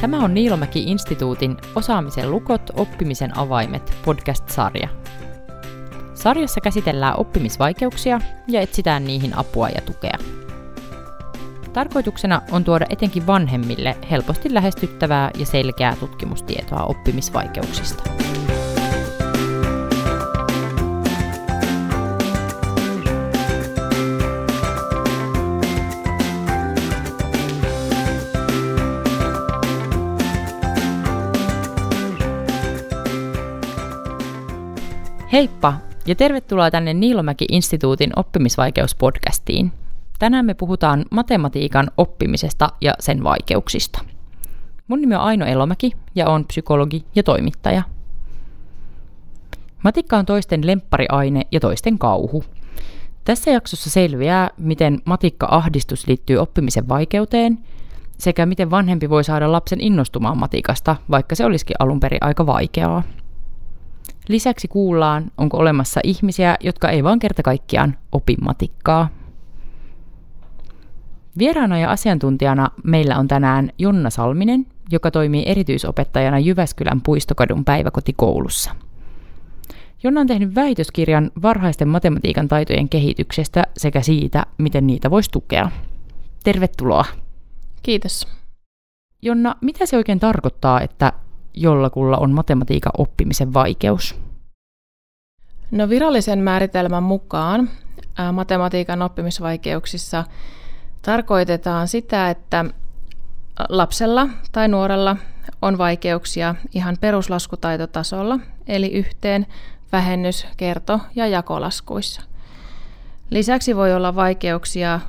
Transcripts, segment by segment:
Tämä on Niilomäki-instituutin Osaamisen lukot, oppimisen avaimet podcast-sarja. Sarjassa käsitellään oppimisvaikeuksia ja etsitään niihin apua ja tukea. Tarkoituksena on tuoda etenkin vanhemmille helposti lähestyttävää ja selkeää tutkimustietoa oppimisvaikeuksista. Heippa ja tervetuloa tänne Niilomäki-instituutin oppimisvaikeuspodcastiin. Tänään me puhutaan matematiikan oppimisesta ja sen vaikeuksista. Mun nimi on Aino Elomäki ja on psykologi ja toimittaja. Matikka on toisten lemppariaine ja toisten kauhu. Tässä jaksossa selviää, miten matikka-ahdistus liittyy oppimisen vaikeuteen sekä miten vanhempi voi saada lapsen innostumaan matikasta, vaikka se olisikin alun perin aika vaikeaa. Lisäksi kuullaan, onko olemassa ihmisiä, jotka ei vaan kerta kaikkiaan opi matikkaa. Vieraana ja asiantuntijana meillä on tänään Jonna Salminen, joka toimii erityisopettajana Jyväskylän Puistokadun päiväkotikoulussa. Jonna on tehnyt väitöskirjan varhaisten matematiikan taitojen kehityksestä sekä siitä, miten niitä voisi tukea. Tervetuloa. Kiitos. Jonna, mitä se oikein tarkoittaa, että jollakulla on matematiikan oppimisen vaikeus? No virallisen määritelmän mukaan matematiikan oppimisvaikeuksissa tarkoitetaan sitä, että lapsella tai nuorella on vaikeuksia ihan peruslaskutaitotasolla, eli yhteen, vähennys, kerto- ja jakolaskuissa. Lisäksi voi olla vaikeuksia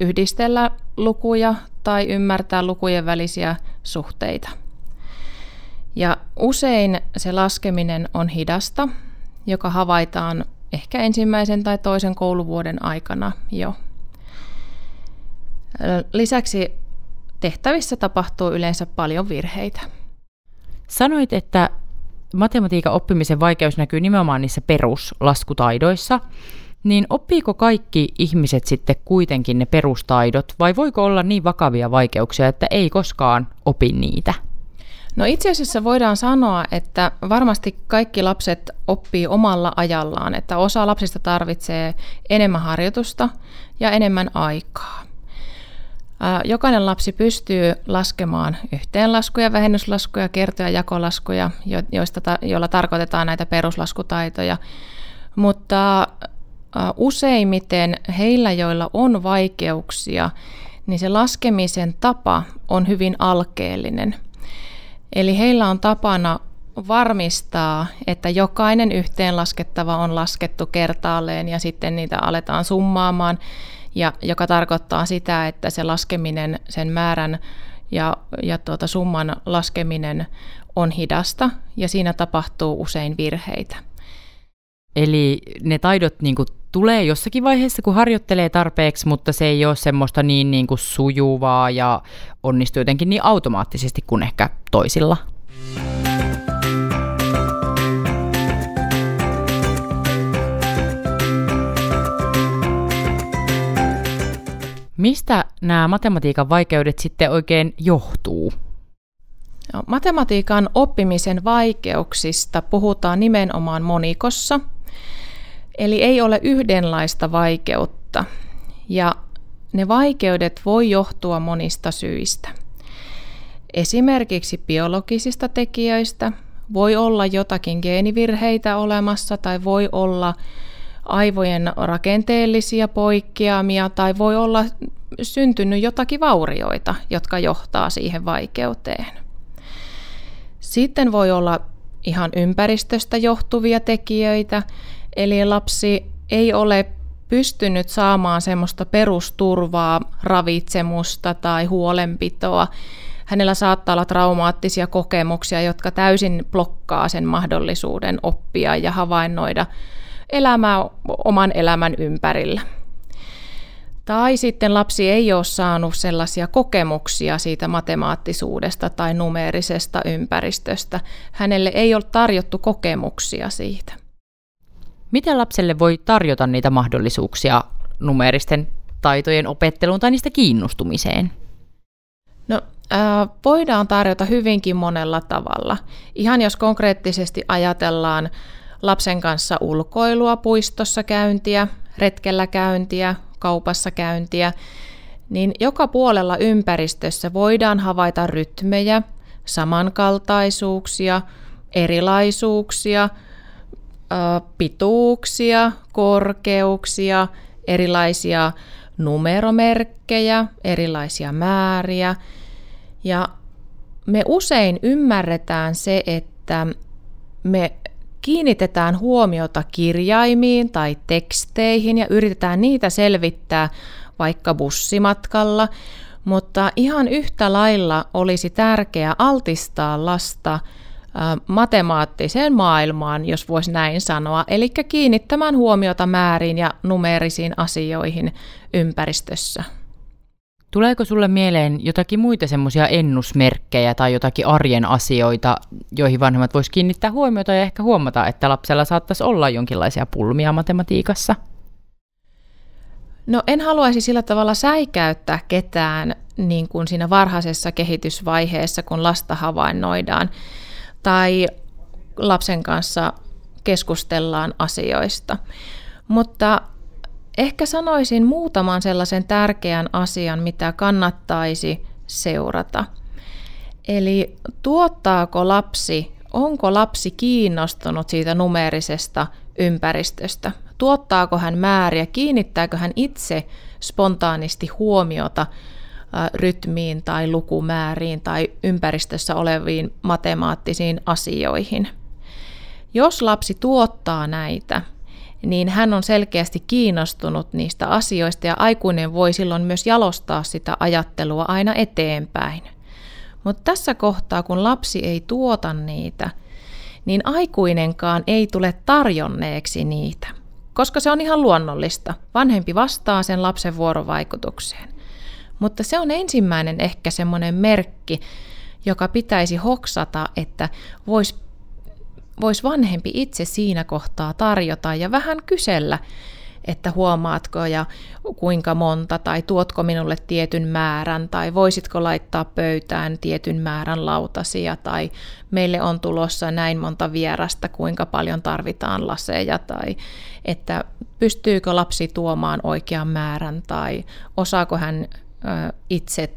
yhdistellä lukuja tai ymmärtää lukujen välisiä suhteita. Usein se laskeminen on hidasta, joka havaitaan ehkä ensimmäisen tai toisen kouluvuoden aikana jo. Lisäksi tehtävissä tapahtuu yleensä paljon virheitä. Sanoit, että matematiikan oppimisen vaikeus näkyy nimenomaan niissä peruslaskutaidoissa. Niin oppiiko kaikki ihmiset sitten kuitenkin ne perustaidot, vai voiko olla niin vakavia vaikeuksia, että ei koskaan opi niitä? No itse asiassa voidaan sanoa, että varmasti kaikki lapset oppii omalla ajallaan, että osa lapsista tarvitsee enemmän harjoitusta ja enemmän aikaa. Jokainen lapsi pystyy laskemaan yhteenlaskuja, vähennyslaskuja, kertoja, jakolaskuja, joista, joilla tarkoitetaan näitä peruslaskutaitoja. Mutta useimmiten heillä, joilla on vaikeuksia, niin se laskemisen tapa on hyvin alkeellinen – Eli heillä on tapana varmistaa, että jokainen yhteenlaskettava on laskettu kertaalleen ja sitten niitä aletaan summaamaan, ja, joka tarkoittaa sitä, että se laskeminen, sen määrän ja, ja tuota summan laskeminen on hidasta ja siinä tapahtuu usein virheitä. Eli ne taidot niin kuin, tulee jossakin vaiheessa, kun harjoittelee tarpeeksi, mutta se ei ole semmoista niin, niin kuin, sujuvaa ja onnistuu jotenkin niin automaattisesti kuin ehkä toisilla. Mistä nämä matematiikan vaikeudet sitten oikein johtuu? No, matematiikan oppimisen vaikeuksista puhutaan nimenomaan monikossa – Eli ei ole yhdenlaista vaikeutta. Ja ne vaikeudet voi johtua monista syistä. Esimerkiksi biologisista tekijöistä voi olla jotakin geenivirheitä olemassa tai voi olla aivojen rakenteellisia poikkeamia tai voi olla syntynyt jotakin vaurioita, jotka johtaa siihen vaikeuteen. Sitten voi olla ihan ympäristöstä johtuvia tekijöitä, Eli lapsi ei ole pystynyt saamaan semmoista perusturvaa, ravitsemusta tai huolenpitoa. Hänellä saattaa olla traumaattisia kokemuksia, jotka täysin blokkaa sen mahdollisuuden oppia ja havainnoida elämää oman elämän ympärillä. Tai sitten lapsi ei ole saanut sellaisia kokemuksia siitä matemaattisuudesta tai numeerisesta ympäristöstä. Hänelle ei ole tarjottu kokemuksia siitä. Miten lapselle voi tarjota niitä mahdollisuuksia numeristen taitojen opetteluun tai niistä kiinnostumiseen? No, voidaan tarjota hyvinkin monella tavalla. Ihan jos konkreettisesti ajatellaan lapsen kanssa ulkoilua, puistossa käyntiä, retkellä käyntiä, kaupassa käyntiä, niin joka puolella ympäristössä voidaan havaita rytmejä, samankaltaisuuksia, erilaisuuksia, pituuksia, korkeuksia, erilaisia numeromerkkejä, erilaisia määriä. Ja me usein ymmärretään se, että me kiinnitetään huomiota kirjaimiin tai teksteihin ja yritetään niitä selvittää vaikka bussimatkalla, mutta ihan yhtä lailla olisi tärkeää altistaa lasta matemaattiseen maailmaan, jos voisi näin sanoa, eli kiinnittämään huomiota määriin ja numerisiin asioihin ympäristössä. Tuleeko sulle mieleen jotakin muita semmoisia ennusmerkkejä tai jotakin arjen asioita, joihin vanhemmat vois kiinnittää huomiota ja ehkä huomata, että lapsella saattaisi olla jonkinlaisia pulmia matematiikassa? No en haluaisi sillä tavalla säikäyttää ketään niin kuin siinä varhaisessa kehitysvaiheessa, kun lasta havainnoidaan tai lapsen kanssa keskustellaan asioista. Mutta ehkä sanoisin muutaman sellaisen tärkeän asian, mitä kannattaisi seurata. Eli tuottaako lapsi, onko lapsi kiinnostunut siitä numeerisesta ympäristöstä? Tuottaako hän määriä, kiinnittääkö hän itse spontaanisti huomiota rytmiin tai lukumääriin tai ympäristössä oleviin matemaattisiin asioihin. Jos lapsi tuottaa näitä, niin hän on selkeästi kiinnostunut niistä asioista ja aikuinen voi silloin myös jalostaa sitä ajattelua aina eteenpäin. Mutta tässä kohtaa, kun lapsi ei tuota niitä, niin aikuinenkaan ei tule tarjonneeksi niitä, koska se on ihan luonnollista. Vanhempi vastaa sen lapsen vuorovaikutukseen. Mutta se on ensimmäinen ehkä semmoinen merkki, joka pitäisi hoksata, että voisi vois vanhempi itse siinä kohtaa tarjota ja vähän kysellä, että huomaatko ja kuinka monta tai tuotko minulle tietyn määrän tai voisitko laittaa pöytään tietyn määrän lautasia tai meille on tulossa näin monta vierasta, kuinka paljon tarvitaan laseja tai että pystyykö lapsi tuomaan oikean määrän tai osaako hän itse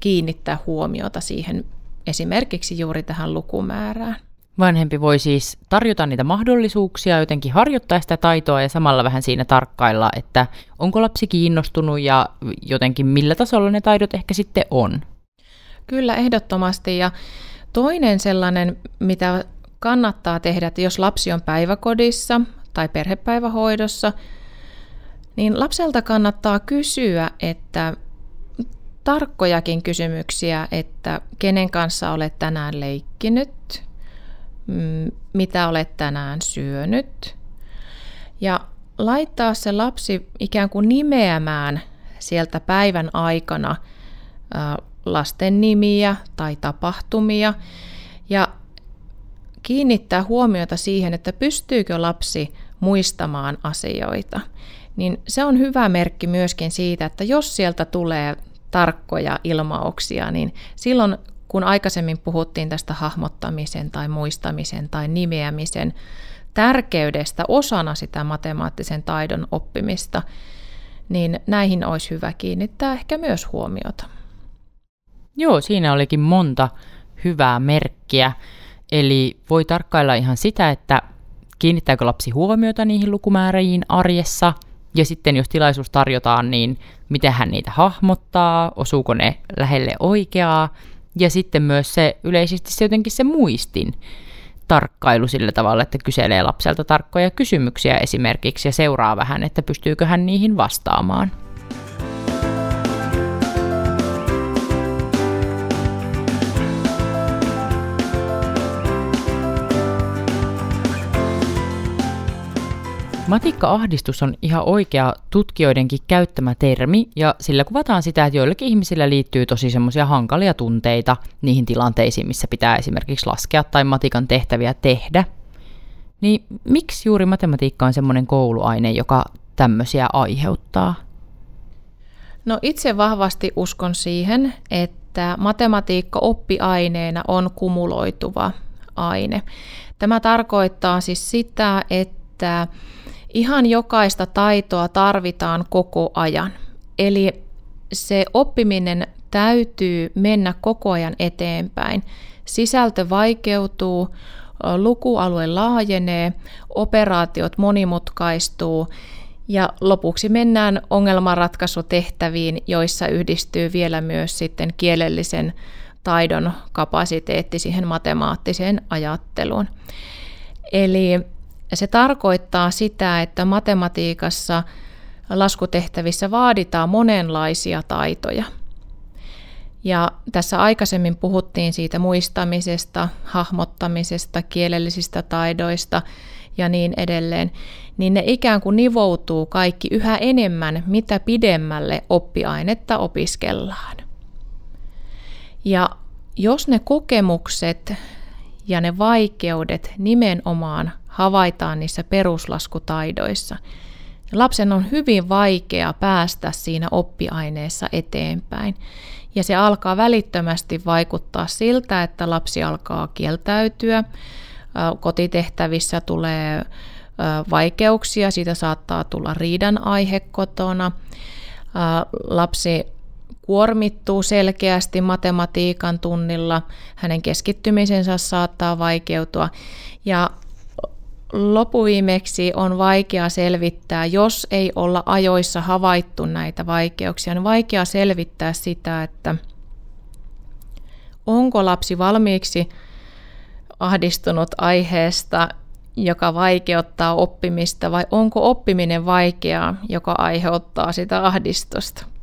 kiinnittää huomiota siihen esimerkiksi juuri tähän lukumäärään. Vanhempi voi siis tarjota niitä mahdollisuuksia, jotenkin harjoittaa sitä taitoa ja samalla vähän siinä tarkkailla, että onko lapsi kiinnostunut ja jotenkin millä tasolla ne taidot ehkä sitten on. Kyllä, ehdottomasti. Ja toinen sellainen, mitä kannattaa tehdä, että jos lapsi on päiväkodissa tai perhepäivähoidossa, niin lapselta kannattaa kysyä, että tarkkojakin kysymyksiä, että kenen kanssa olet tänään leikkinyt, mm, mitä olet tänään syönyt. Ja laittaa se lapsi ikään kuin nimeämään sieltä päivän aikana lasten nimiä tai tapahtumia ja kiinnittää huomiota siihen, että pystyykö lapsi muistamaan asioita. Niin se on hyvä merkki myöskin siitä, että jos sieltä tulee tarkkoja ilmauksia, niin silloin kun aikaisemmin puhuttiin tästä hahmottamisen tai muistamisen tai nimeämisen tärkeydestä osana sitä matemaattisen taidon oppimista, niin näihin olisi hyvä kiinnittää ehkä myös huomiota. Joo, siinä olikin monta hyvää merkkiä. Eli voi tarkkailla ihan sitä, että kiinnittääkö lapsi huomiota niihin lukumääriin arjessa – ja sitten jos tilaisuus tarjotaan, niin miten hän niitä hahmottaa, osuuko ne lähelle oikeaa. Ja sitten myös se yleisesti se jotenkin se muistin tarkkailu sillä tavalla, että kyselee lapselta tarkkoja kysymyksiä esimerkiksi ja seuraa vähän, että pystyykö hän niihin vastaamaan. Matikka-ahdistus on ihan oikea tutkijoidenkin käyttämä termi, ja sillä kuvataan sitä, että joillekin ihmisillä liittyy tosi semmoisia hankalia tunteita niihin tilanteisiin, missä pitää esimerkiksi laskea tai matikan tehtäviä tehdä. Niin miksi juuri matematiikka on semmoinen kouluaine, joka tämmöisiä aiheuttaa? No itse vahvasti uskon siihen, että että matematiikka oppiaineena on kumuloituva aine. Tämä tarkoittaa siis sitä, että ihan jokaista taitoa tarvitaan koko ajan. Eli se oppiminen täytyy mennä koko ajan eteenpäin. Sisältö vaikeutuu, lukualue laajenee, operaatiot monimutkaistuu ja lopuksi mennään ongelmanratkaisutehtäviin, joissa yhdistyy vielä myös sitten kielellisen taidon kapasiteetti siihen matemaattiseen ajatteluun. Eli se tarkoittaa sitä, että matematiikassa laskutehtävissä vaaditaan monenlaisia taitoja. Ja tässä aikaisemmin puhuttiin siitä muistamisesta, hahmottamisesta, kielellisistä taidoista ja niin edelleen, niin ne ikään kuin nivoutuu kaikki yhä enemmän, mitä pidemmälle oppiainetta opiskellaan. Ja jos ne kokemukset ja ne vaikeudet nimenomaan havaitaan niissä peruslaskutaidoissa, lapsen on hyvin vaikea päästä siinä oppiaineessa eteenpäin. Ja se alkaa välittömästi vaikuttaa siltä, että lapsi alkaa kieltäytyä, kotitehtävissä tulee vaikeuksia, siitä saattaa tulla riidan aihe kotona, lapsi kuormittuu selkeästi matematiikan tunnilla, hänen keskittymisensä saattaa vaikeutua. Ja lopuviimeksi on vaikea selvittää, jos ei olla ajoissa havaittu näitä vaikeuksia, on vaikea selvittää sitä, että onko lapsi valmiiksi ahdistunut aiheesta, joka vaikeuttaa oppimista, vai onko oppiminen vaikeaa, joka aiheuttaa sitä ahdistusta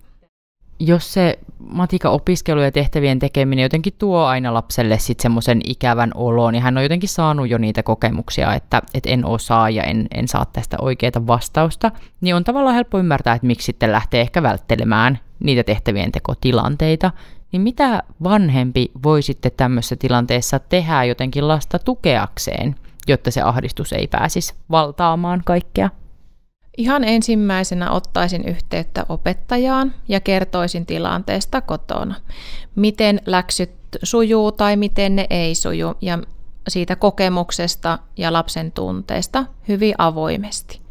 jos se matikan opiskelu ja tehtävien tekeminen jotenkin tuo aina lapselle sitten semmoisen ikävän olon, niin hän on jotenkin saanut jo niitä kokemuksia, että, että en osaa ja en, en saa tästä oikeaa vastausta, niin on tavallaan helppo ymmärtää, että miksi sitten lähtee ehkä välttelemään niitä tehtävien tekotilanteita, niin mitä vanhempi voi sitten tämmöisessä tilanteessa tehdä jotenkin lasta tukeakseen, jotta se ahdistus ei pääsisi valtaamaan kaikkea? Ihan ensimmäisenä ottaisin yhteyttä opettajaan ja kertoisin tilanteesta kotona. Miten läksyt sujuu tai miten ne ei suju ja siitä kokemuksesta ja lapsen tunteesta hyvin avoimesti.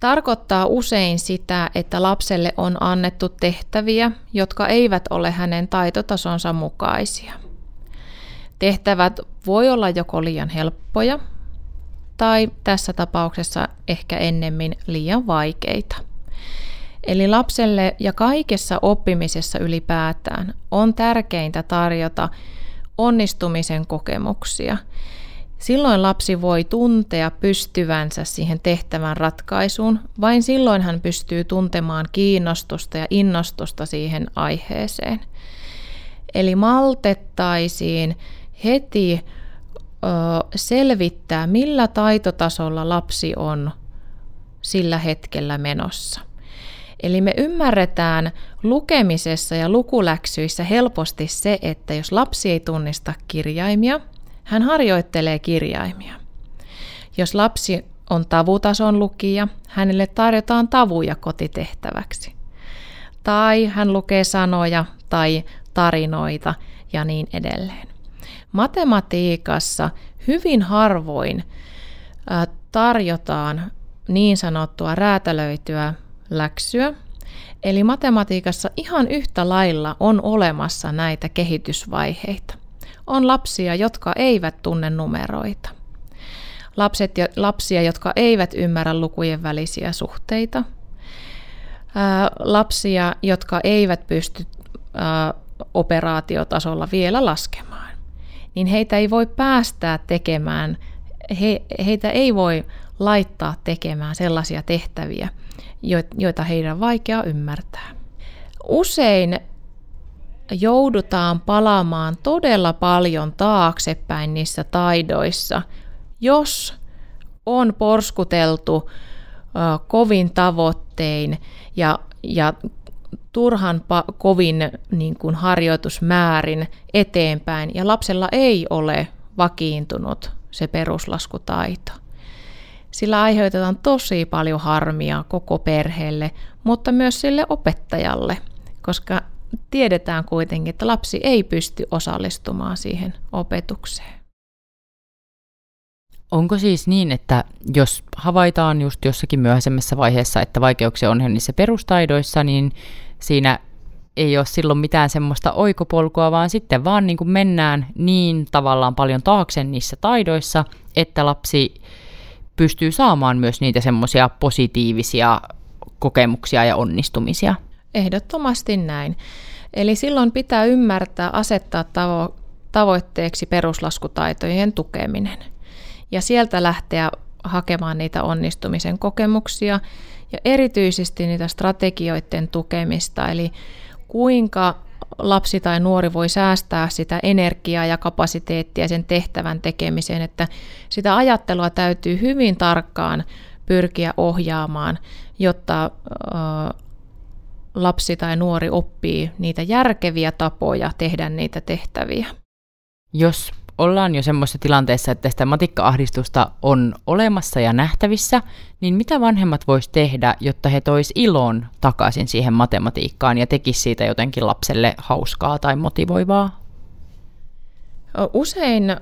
Tarkoittaa usein sitä, että lapselle on annettu tehtäviä, jotka eivät ole hänen taitotasonsa mukaisia. Tehtävät voi olla joko liian helppoja tai tässä tapauksessa ehkä ennemmin liian vaikeita. Eli lapselle ja kaikessa oppimisessa ylipäätään on tärkeintä tarjota onnistumisen kokemuksia. Silloin lapsi voi tuntea pystyvänsä siihen tehtävän ratkaisuun, vain silloin hän pystyy tuntemaan kiinnostusta ja innostusta siihen aiheeseen. Eli maltettaisiin heti selvittää, millä taitotasolla lapsi on sillä hetkellä menossa. Eli me ymmärretään lukemisessa ja lukuläksyissä helposti se, että jos lapsi ei tunnista kirjaimia, hän harjoittelee kirjaimia. Jos lapsi on tavutason lukija, hänelle tarjotaan tavuja kotitehtäväksi. Tai hän lukee sanoja tai tarinoita ja niin edelleen. Matematiikassa hyvin harvoin tarjotaan niin sanottua räätälöityä läksyä. Eli matematiikassa ihan yhtä lailla on olemassa näitä kehitysvaiheita. On lapsia, jotka eivät tunne numeroita. Lapset ja, lapsia, jotka eivät ymmärrä lukujen välisiä suhteita. Ää, lapsia, jotka eivät pysty ää, operaatiotasolla vielä laskemaan niin heitä ei voi päästää tekemään, he, heitä ei voi laittaa tekemään sellaisia tehtäviä, joita heidän on vaikea ymmärtää. Usein joudutaan palaamaan todella paljon taaksepäin niissä taidoissa, jos on porskuteltu kovin tavoittein ja, ja turhan pa- kovin niin kuin harjoitusmäärin eteenpäin ja lapsella ei ole vakiintunut se peruslaskutaito. Sillä aiheutetaan tosi paljon harmia koko perheelle, mutta myös sille opettajalle, koska tiedetään kuitenkin, että lapsi ei pysty osallistumaan siihen opetukseen. Onko siis niin, että jos havaitaan just jossakin myöhäisemmässä vaiheessa, että vaikeuksia on niissä perustaidoissa, niin siinä ei ole silloin mitään semmoista oikopolkua, vaan sitten vaan niin kuin mennään niin tavallaan paljon taakse niissä taidoissa, että lapsi pystyy saamaan myös niitä semmoisia positiivisia kokemuksia ja onnistumisia. Ehdottomasti näin. Eli silloin pitää ymmärtää asettaa tavo- tavoitteeksi peruslaskutaitojen tukeminen. Ja sieltä lähteä hakemaan niitä onnistumisen kokemuksia ja erityisesti niitä strategioiden tukemista, eli kuinka lapsi tai nuori voi säästää sitä energiaa ja kapasiteettia sen tehtävän tekemiseen, että sitä ajattelua täytyy hyvin tarkkaan pyrkiä ohjaamaan, jotta lapsi tai nuori oppii niitä järkeviä tapoja tehdä niitä tehtäviä. Jos ollaan jo semmoisessa tilanteessa, että sitä matikka-ahdistusta on olemassa ja nähtävissä, niin mitä vanhemmat vois tehdä, jotta he tois ilon takaisin siihen matematiikkaan ja tekis siitä jotenkin lapselle hauskaa tai motivoivaa? Usein äh,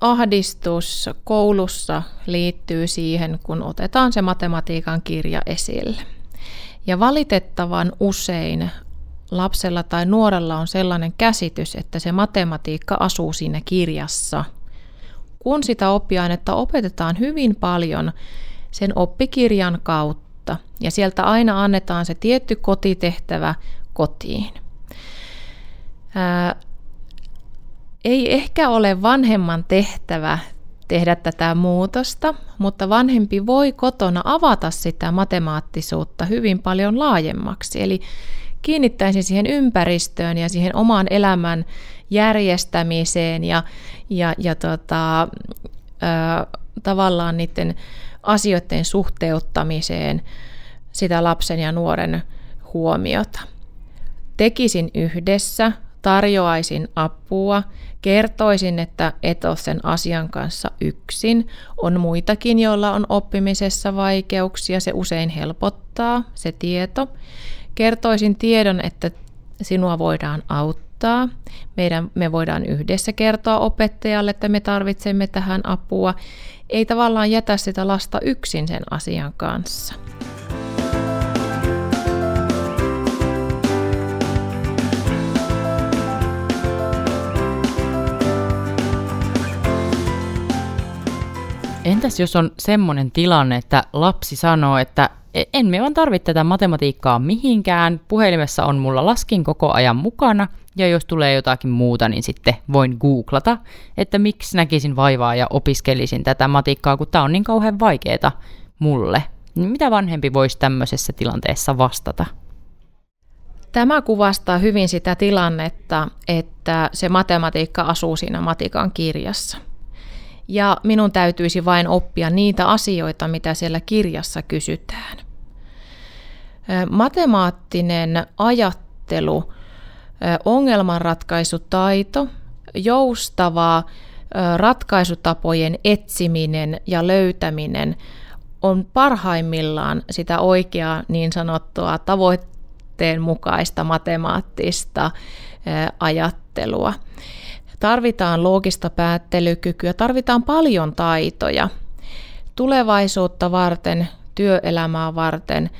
ahdistus koulussa liittyy siihen, kun otetaan se matematiikan kirja esille. Ja valitettavan usein lapsella tai nuorella on sellainen käsitys, että se matematiikka asuu siinä kirjassa. Kun sitä oppiainetta opetetaan hyvin paljon sen oppikirjan kautta, ja sieltä aina annetaan se tietty kotitehtävä kotiin. Ää, ei ehkä ole vanhemman tehtävä tehdä tätä muutosta, mutta vanhempi voi kotona avata sitä matemaattisuutta hyvin paljon laajemmaksi. Eli kiinnittäisin siihen ympäristöön ja siihen oman elämän järjestämiseen ja, ja, ja tota, ö, tavallaan niiden asioiden suhteuttamiseen sitä lapsen ja nuoren huomiota. Tekisin yhdessä, tarjoaisin apua, kertoisin, että et ole sen asian kanssa yksin. On muitakin, joilla on oppimisessa vaikeuksia, se usein helpottaa se tieto. Kertoisin tiedon, että sinua voidaan auttaa. Meidän, me voidaan yhdessä kertoa opettajalle, että me tarvitsemme tähän apua. Ei tavallaan jätä sitä lasta yksin sen asian kanssa. Entäs jos on semmoinen tilanne, että lapsi sanoo, että en me vaan tarvitse tätä matematiikkaa mihinkään. Puhelimessa on mulla laskin koko ajan mukana, ja jos tulee jotakin muuta, niin sitten voin googlata, että miksi näkisin vaivaa ja opiskelisin tätä matikkaa, kun tämä on niin kauhean vaikeeta mulle. Niin mitä vanhempi voisi tämmöisessä tilanteessa vastata? Tämä kuvastaa hyvin sitä tilannetta, että se matematiikka asuu siinä matikan kirjassa. Ja minun täytyisi vain oppia niitä asioita, mitä siellä kirjassa kysytään matemaattinen ajattelu, ongelmanratkaisutaito, joustava ratkaisutapojen etsiminen ja löytäminen on parhaimmillaan sitä oikeaa niin sanottua tavoitteen mukaista matemaattista ajattelua. Tarvitaan loogista päättelykykyä, tarvitaan paljon taitoja tulevaisuutta varten, työelämää varten –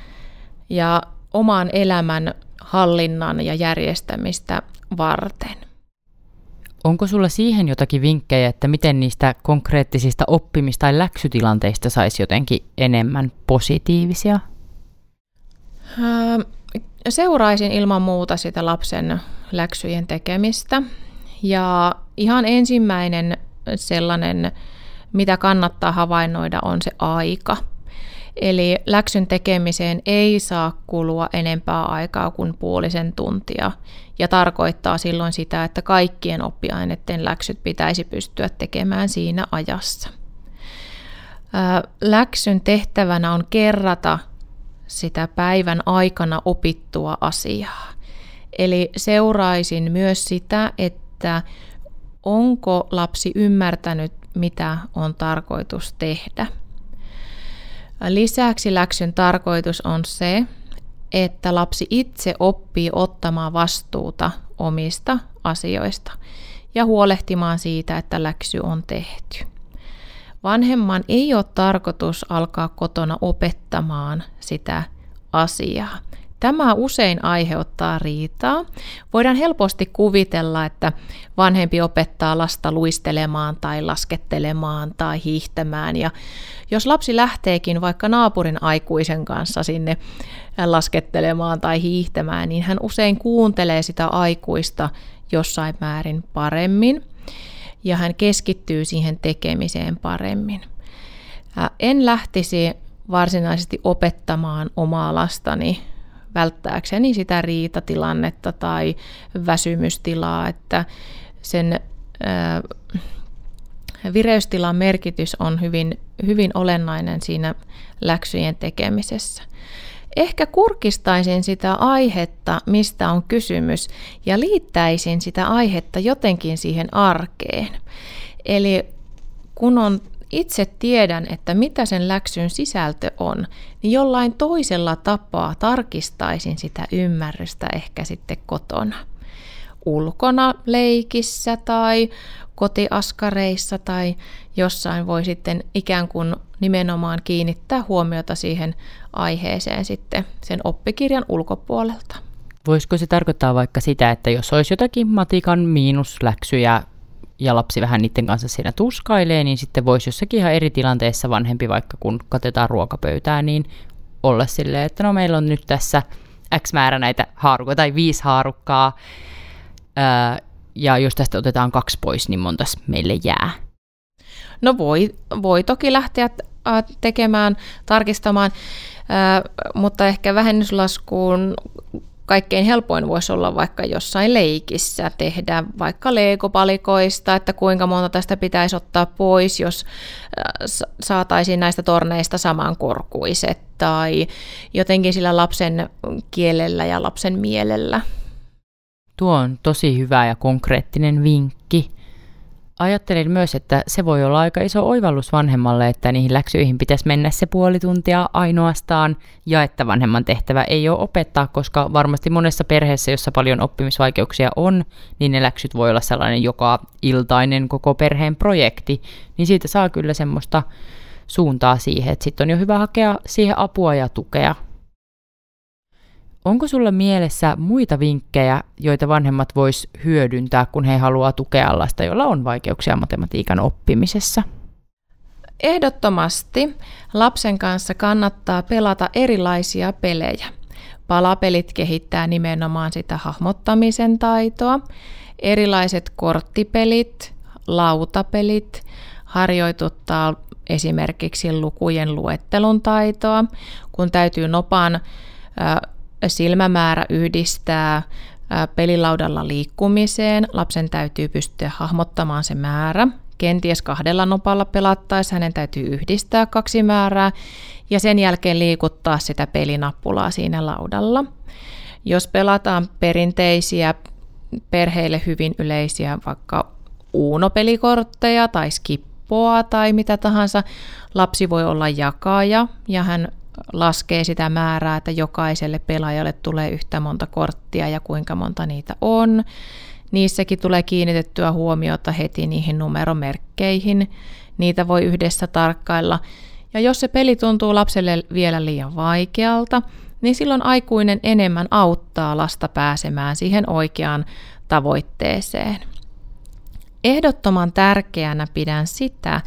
ja oman elämän hallinnan ja järjestämistä varten. Onko sulla siihen jotakin vinkkejä, että miten niistä konkreettisista oppimis- tai läksytilanteista saisi jotenkin enemmän positiivisia? Seuraisin ilman muuta sitä lapsen läksyjen tekemistä. Ja ihan ensimmäinen sellainen, mitä kannattaa havainnoida, on se aika – Eli läksyn tekemiseen ei saa kulua enempää aikaa kuin puolisen tuntia ja tarkoittaa silloin sitä, että kaikkien oppiaineiden läksyt pitäisi pystyä tekemään siinä ajassa. Läksyn tehtävänä on kerrata sitä päivän aikana opittua asiaa. Eli seuraisin myös sitä, että onko lapsi ymmärtänyt, mitä on tarkoitus tehdä. Lisäksi läksyn tarkoitus on se, että lapsi itse oppii ottamaan vastuuta omista asioista ja huolehtimaan siitä, että läksy on tehty. Vanhemman ei ole tarkoitus alkaa kotona opettamaan sitä asiaa. Tämä usein aiheuttaa riitaa. Voidaan helposti kuvitella, että vanhempi opettaa lasta luistelemaan tai laskettelemaan tai hiihtämään. Ja jos lapsi lähteekin vaikka naapurin aikuisen kanssa sinne laskettelemaan tai hiihtämään, niin hän usein kuuntelee sitä aikuista jossain määrin paremmin ja hän keskittyy siihen tekemiseen paremmin. En lähtisi varsinaisesti opettamaan omaa lastani välttääkseni sitä riitatilannetta tai väsymystilaa, että sen vireystilan merkitys on hyvin, hyvin olennainen siinä läksyjen tekemisessä. Ehkä kurkistaisin sitä aihetta, mistä on kysymys, ja liittäisin sitä aihetta jotenkin siihen arkeen. Eli kun on itse tiedän, että mitä sen läksyn sisältö on, niin jollain toisella tapaa tarkistaisin sitä ymmärrystä ehkä sitten kotona. Ulkona leikissä tai kotiaskareissa tai jossain voi sitten ikään kuin nimenomaan kiinnittää huomiota siihen aiheeseen sitten sen oppikirjan ulkopuolelta. Voisiko se tarkoittaa vaikka sitä, että jos olisi jotakin matikan miinusläksyjä ja lapsi vähän niiden kanssa siinä tuskailee, niin sitten voisi jossakin ihan eri tilanteessa vanhempi, vaikka kun katetaan ruokapöytää, niin olla silleen, että no meillä on nyt tässä X määrä näitä haarukkaa tai viisi haarukkaa, ja jos tästä otetaan kaksi pois, niin montas meille jää? No voi, voi toki lähteä tekemään, tarkistamaan, mutta ehkä vähennyslaskuun kaikkein helpoin voisi olla vaikka jossain leikissä tehdä vaikka leikopalikoista, että kuinka monta tästä pitäisi ottaa pois, jos saataisiin näistä torneista samankorkuiset tai jotenkin sillä lapsen kielellä ja lapsen mielellä. Tuo on tosi hyvä ja konkreettinen vinkki. Ajattelin myös, että se voi olla aika iso oivallus vanhemmalle, että niihin läksyihin pitäisi mennä se puoli tuntia ainoastaan, ja että vanhemman tehtävä ei ole opettaa, koska varmasti monessa perheessä, jossa paljon oppimisvaikeuksia on, niin ne läksyt voi olla sellainen joka iltainen koko perheen projekti, niin siitä saa kyllä semmoista suuntaa siihen, että sitten on jo hyvä hakea siihen apua ja tukea Onko sulla mielessä muita vinkkejä, joita vanhemmat vois hyödyntää, kun he haluaa tukea lasta, jolla on vaikeuksia matematiikan oppimisessa? Ehdottomasti lapsen kanssa kannattaa pelata erilaisia pelejä. Palapelit kehittää nimenomaan sitä hahmottamisen taitoa. Erilaiset korttipelit, lautapelit harjoituttaa esimerkiksi lukujen luettelun taitoa, kun täytyy nopan silmämäärä yhdistää pelilaudalla liikkumiseen. Lapsen täytyy pystyä hahmottamaan se määrä. Kenties kahdella nopalla pelattaessa hänen täytyy yhdistää kaksi määrää ja sen jälkeen liikuttaa sitä pelinappulaa siinä laudalla. Jos pelataan perinteisiä perheille hyvin yleisiä vaikka uunopelikortteja tai skippoa tai mitä tahansa, lapsi voi olla jakaja ja hän laskee sitä määrää, että jokaiselle pelaajalle tulee yhtä monta korttia ja kuinka monta niitä on. Niissäkin tulee kiinnitettyä huomiota heti niihin numeromerkkeihin. Niitä voi yhdessä tarkkailla. Ja jos se peli tuntuu lapselle vielä liian vaikealta, niin silloin aikuinen enemmän auttaa lasta pääsemään siihen oikeaan tavoitteeseen. Ehdottoman tärkeänä pidän sitä,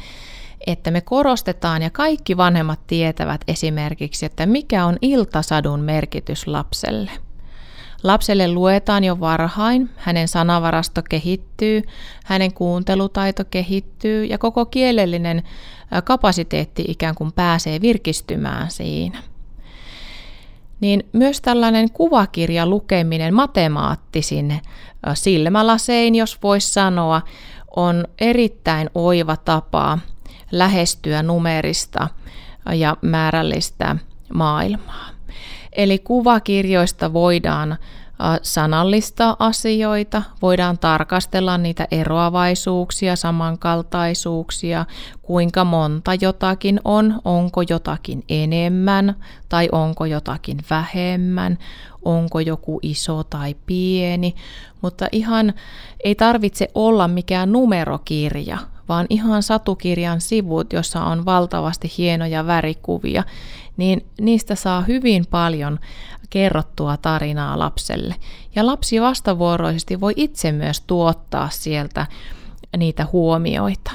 että me korostetaan ja kaikki vanhemmat tietävät esimerkiksi, että mikä on iltasadun merkitys lapselle. Lapselle luetaan jo varhain, hänen sanavarasto kehittyy, hänen kuuntelutaito kehittyy ja koko kielellinen kapasiteetti ikään kuin pääsee virkistymään siinä. Niin myös tällainen kuvakirja lukeminen matemaattisin silmälasein, jos voisi sanoa, on erittäin oiva tapa lähestyä numerista ja määrällistä maailmaa. Eli kuvakirjoista voidaan sanallistaa asioita, voidaan tarkastella niitä eroavaisuuksia, samankaltaisuuksia, kuinka monta jotakin on, onko jotakin enemmän tai onko jotakin vähemmän, onko joku iso tai pieni, mutta ihan ei tarvitse olla mikään numerokirja, vaan ihan satukirjan sivut, jossa on valtavasti hienoja värikuvia, niin niistä saa hyvin paljon kerrottua tarinaa lapselle. Ja lapsi vastavuoroisesti voi itse myös tuottaa sieltä niitä huomioita.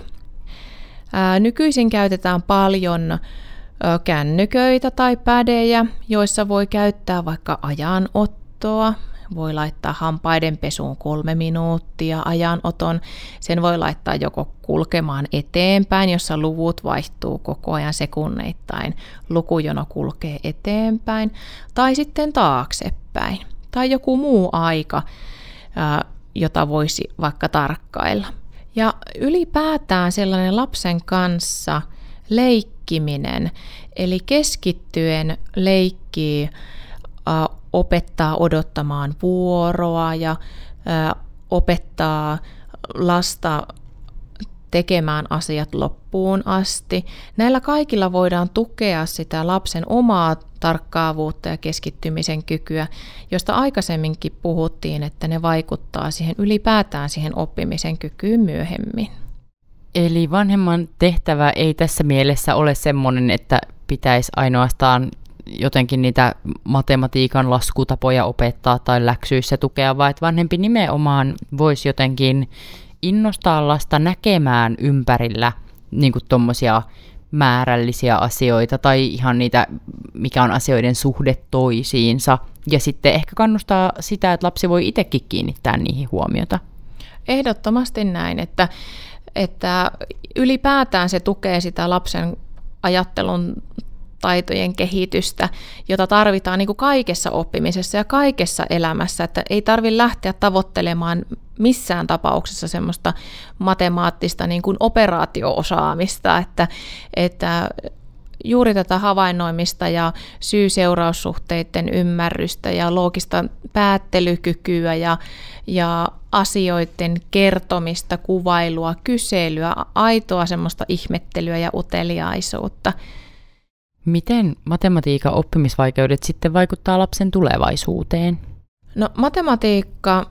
Nykyisin käytetään paljon kännyköitä tai pädejä, joissa voi käyttää vaikka ajanottoa, voi laittaa hampaiden pesuun kolme minuuttia ajanoton. Sen voi laittaa joko kulkemaan eteenpäin, jossa luvut vaihtuu koko ajan sekunneittain. Lukujono kulkee eteenpäin. Tai sitten taaksepäin. Tai joku muu aika, jota voisi vaikka tarkkailla. Ja ylipäätään sellainen lapsen kanssa leikkiminen, eli keskittyen leikkii opettaa odottamaan vuoroa ja opettaa lasta tekemään asiat loppuun asti. Näillä kaikilla voidaan tukea sitä lapsen omaa tarkkaavuutta ja keskittymisen kykyä, josta aikaisemminkin puhuttiin, että ne vaikuttaa siihen ylipäätään siihen oppimisen kykyyn myöhemmin. Eli vanhemman tehtävä ei tässä mielessä ole semmoinen, että pitäisi ainoastaan jotenkin niitä matematiikan laskutapoja opettaa tai läksyissä tukea, vaan että vanhempi nimenomaan voisi jotenkin innostaa lasta näkemään ympärillä niin tuommoisia määrällisiä asioita tai ihan niitä, mikä on asioiden suhde toisiinsa. Ja sitten ehkä kannustaa sitä, että lapsi voi itsekin kiinnittää niihin huomiota. Ehdottomasti näin, että, että ylipäätään se tukee sitä lapsen ajattelun taitojen kehitystä, jota tarvitaan niin kuin kaikessa oppimisessa ja kaikessa elämässä, että ei tarvitse lähteä tavoittelemaan missään tapauksessa semmoista matemaattista niin kuin operaatioosaamista, että, että juuri tätä havainnoimista ja syy-seuraussuhteiden ymmärrystä ja loogista päättelykykyä ja, ja asioiden kertomista, kuvailua, kyselyä, aitoa semmoista ihmettelyä ja uteliaisuutta – Miten matematiikan oppimisvaikeudet sitten vaikuttaa lapsen tulevaisuuteen? No matematiikka,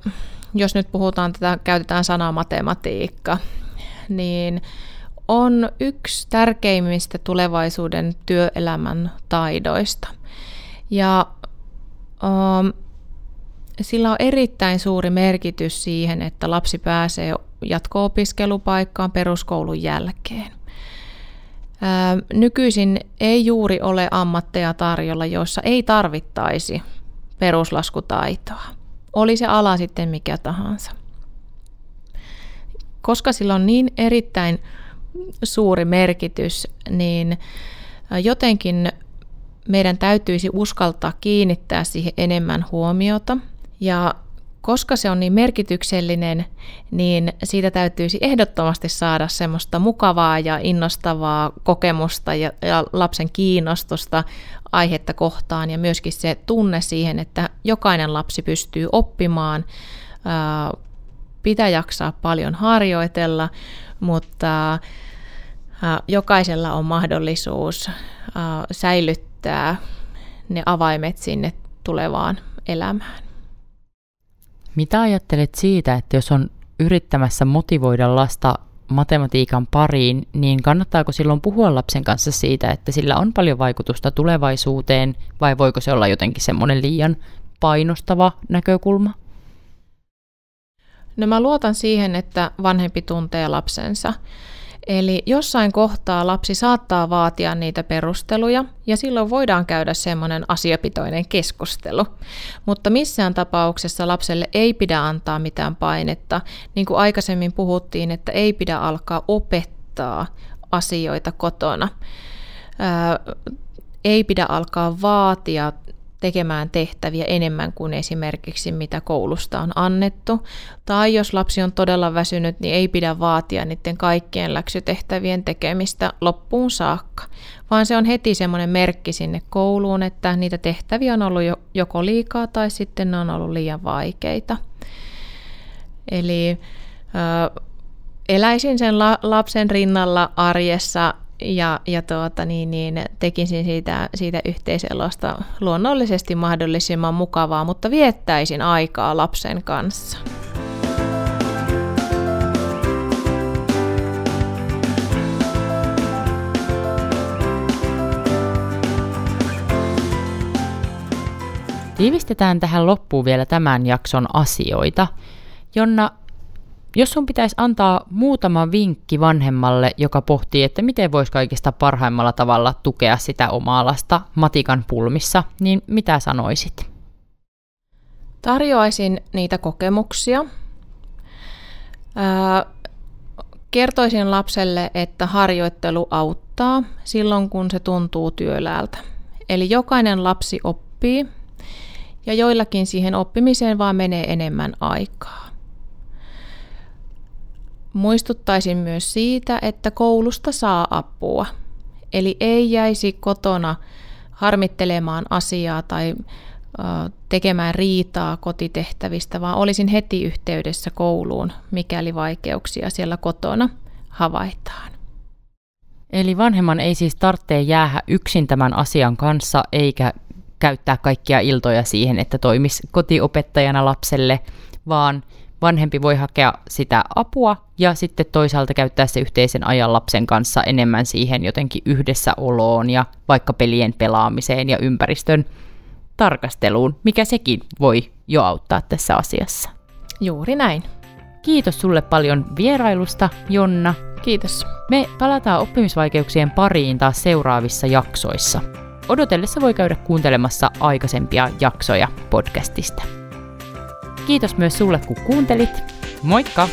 jos nyt puhutaan tätä, käytetään sanaa matematiikka, niin on yksi tärkeimmistä tulevaisuuden työelämän taidoista. Ja um, sillä on erittäin suuri merkitys siihen, että lapsi pääsee jatko-opiskelupaikkaan peruskoulun jälkeen. Nykyisin ei juuri ole ammatteja tarjolla, joissa ei tarvittaisi peruslaskutaitoa. Oli se ala sitten mikä tahansa. Koska sillä on niin erittäin suuri merkitys, niin jotenkin meidän täytyisi uskaltaa kiinnittää siihen enemmän huomiota. Ja koska se on niin merkityksellinen, niin siitä täytyisi ehdottomasti saada semmoista mukavaa ja innostavaa kokemusta ja, ja lapsen kiinnostusta aihetta kohtaan ja myöskin se tunne siihen, että jokainen lapsi pystyy oppimaan, ää, pitää jaksaa paljon harjoitella, mutta jokaisella on mahdollisuus ää, säilyttää ne avaimet sinne tulevaan elämään. Mitä ajattelet siitä, että jos on yrittämässä motivoida lasta matematiikan pariin, niin kannattaako silloin puhua lapsen kanssa siitä, että sillä on paljon vaikutusta tulevaisuuteen, vai voiko se olla jotenkin semmoinen liian painostava näkökulma? No mä luotan siihen, että vanhempi tuntee lapsensa. Eli jossain kohtaa lapsi saattaa vaatia niitä perusteluja ja silloin voidaan käydä semmoinen asiapitoinen keskustelu. Mutta missään tapauksessa lapselle ei pidä antaa mitään painetta. Niin kuin aikaisemmin puhuttiin, että ei pidä alkaa opettaa asioita kotona. Ei pidä alkaa vaatia tekemään tehtäviä enemmän kuin esimerkiksi mitä koulusta on annettu. Tai jos lapsi on todella väsynyt, niin ei pidä vaatia niiden kaikkien läksytehtävien tekemistä loppuun saakka, vaan se on heti semmoinen merkki sinne kouluun, että niitä tehtäviä on ollut joko liikaa tai sitten ne on ollut liian vaikeita. Eli eläisin sen la, lapsen rinnalla arjessa ja, ja tuota, niin, niin, tekisin siitä, siitä yhteiselosta luonnollisesti mahdollisimman mukavaa, mutta viettäisin aikaa lapsen kanssa. Tiivistetään tähän loppuun vielä tämän jakson asioita. Jonna, jos sun pitäisi antaa muutama vinkki vanhemmalle, joka pohtii, että miten voisi kaikista parhaimmalla tavalla tukea sitä omaa lasta matikan pulmissa, niin mitä sanoisit? Tarjoaisin niitä kokemuksia. kertoisin lapselle, että harjoittelu auttaa silloin, kun se tuntuu työläältä. Eli jokainen lapsi oppii ja joillakin siihen oppimiseen vaan menee enemmän aikaa. Muistuttaisin myös siitä, että koulusta saa apua. Eli ei jäisi kotona harmittelemaan asiaa tai tekemään riitaa kotitehtävistä, vaan olisin heti yhteydessä kouluun, mikäli vaikeuksia siellä kotona havaitaan. Eli vanhemman ei siis tarvitse jäädä yksin tämän asian kanssa, eikä käyttää kaikkia iltoja siihen, että toimisi kotiopettajana lapselle, vaan vanhempi voi hakea sitä apua ja sitten toisaalta käyttää se yhteisen ajan lapsen kanssa enemmän siihen jotenkin yhdessäoloon ja vaikka pelien pelaamiseen ja ympäristön tarkasteluun, mikä sekin voi jo auttaa tässä asiassa. Juuri näin. Kiitos sulle paljon vierailusta, Jonna. Kiitos. Me palataan oppimisvaikeuksien pariin taas seuraavissa jaksoissa. Odotellessa voi käydä kuuntelemassa aikaisempia jaksoja podcastista. Kiitos myös sulle, kun kuuntelit. Moikka!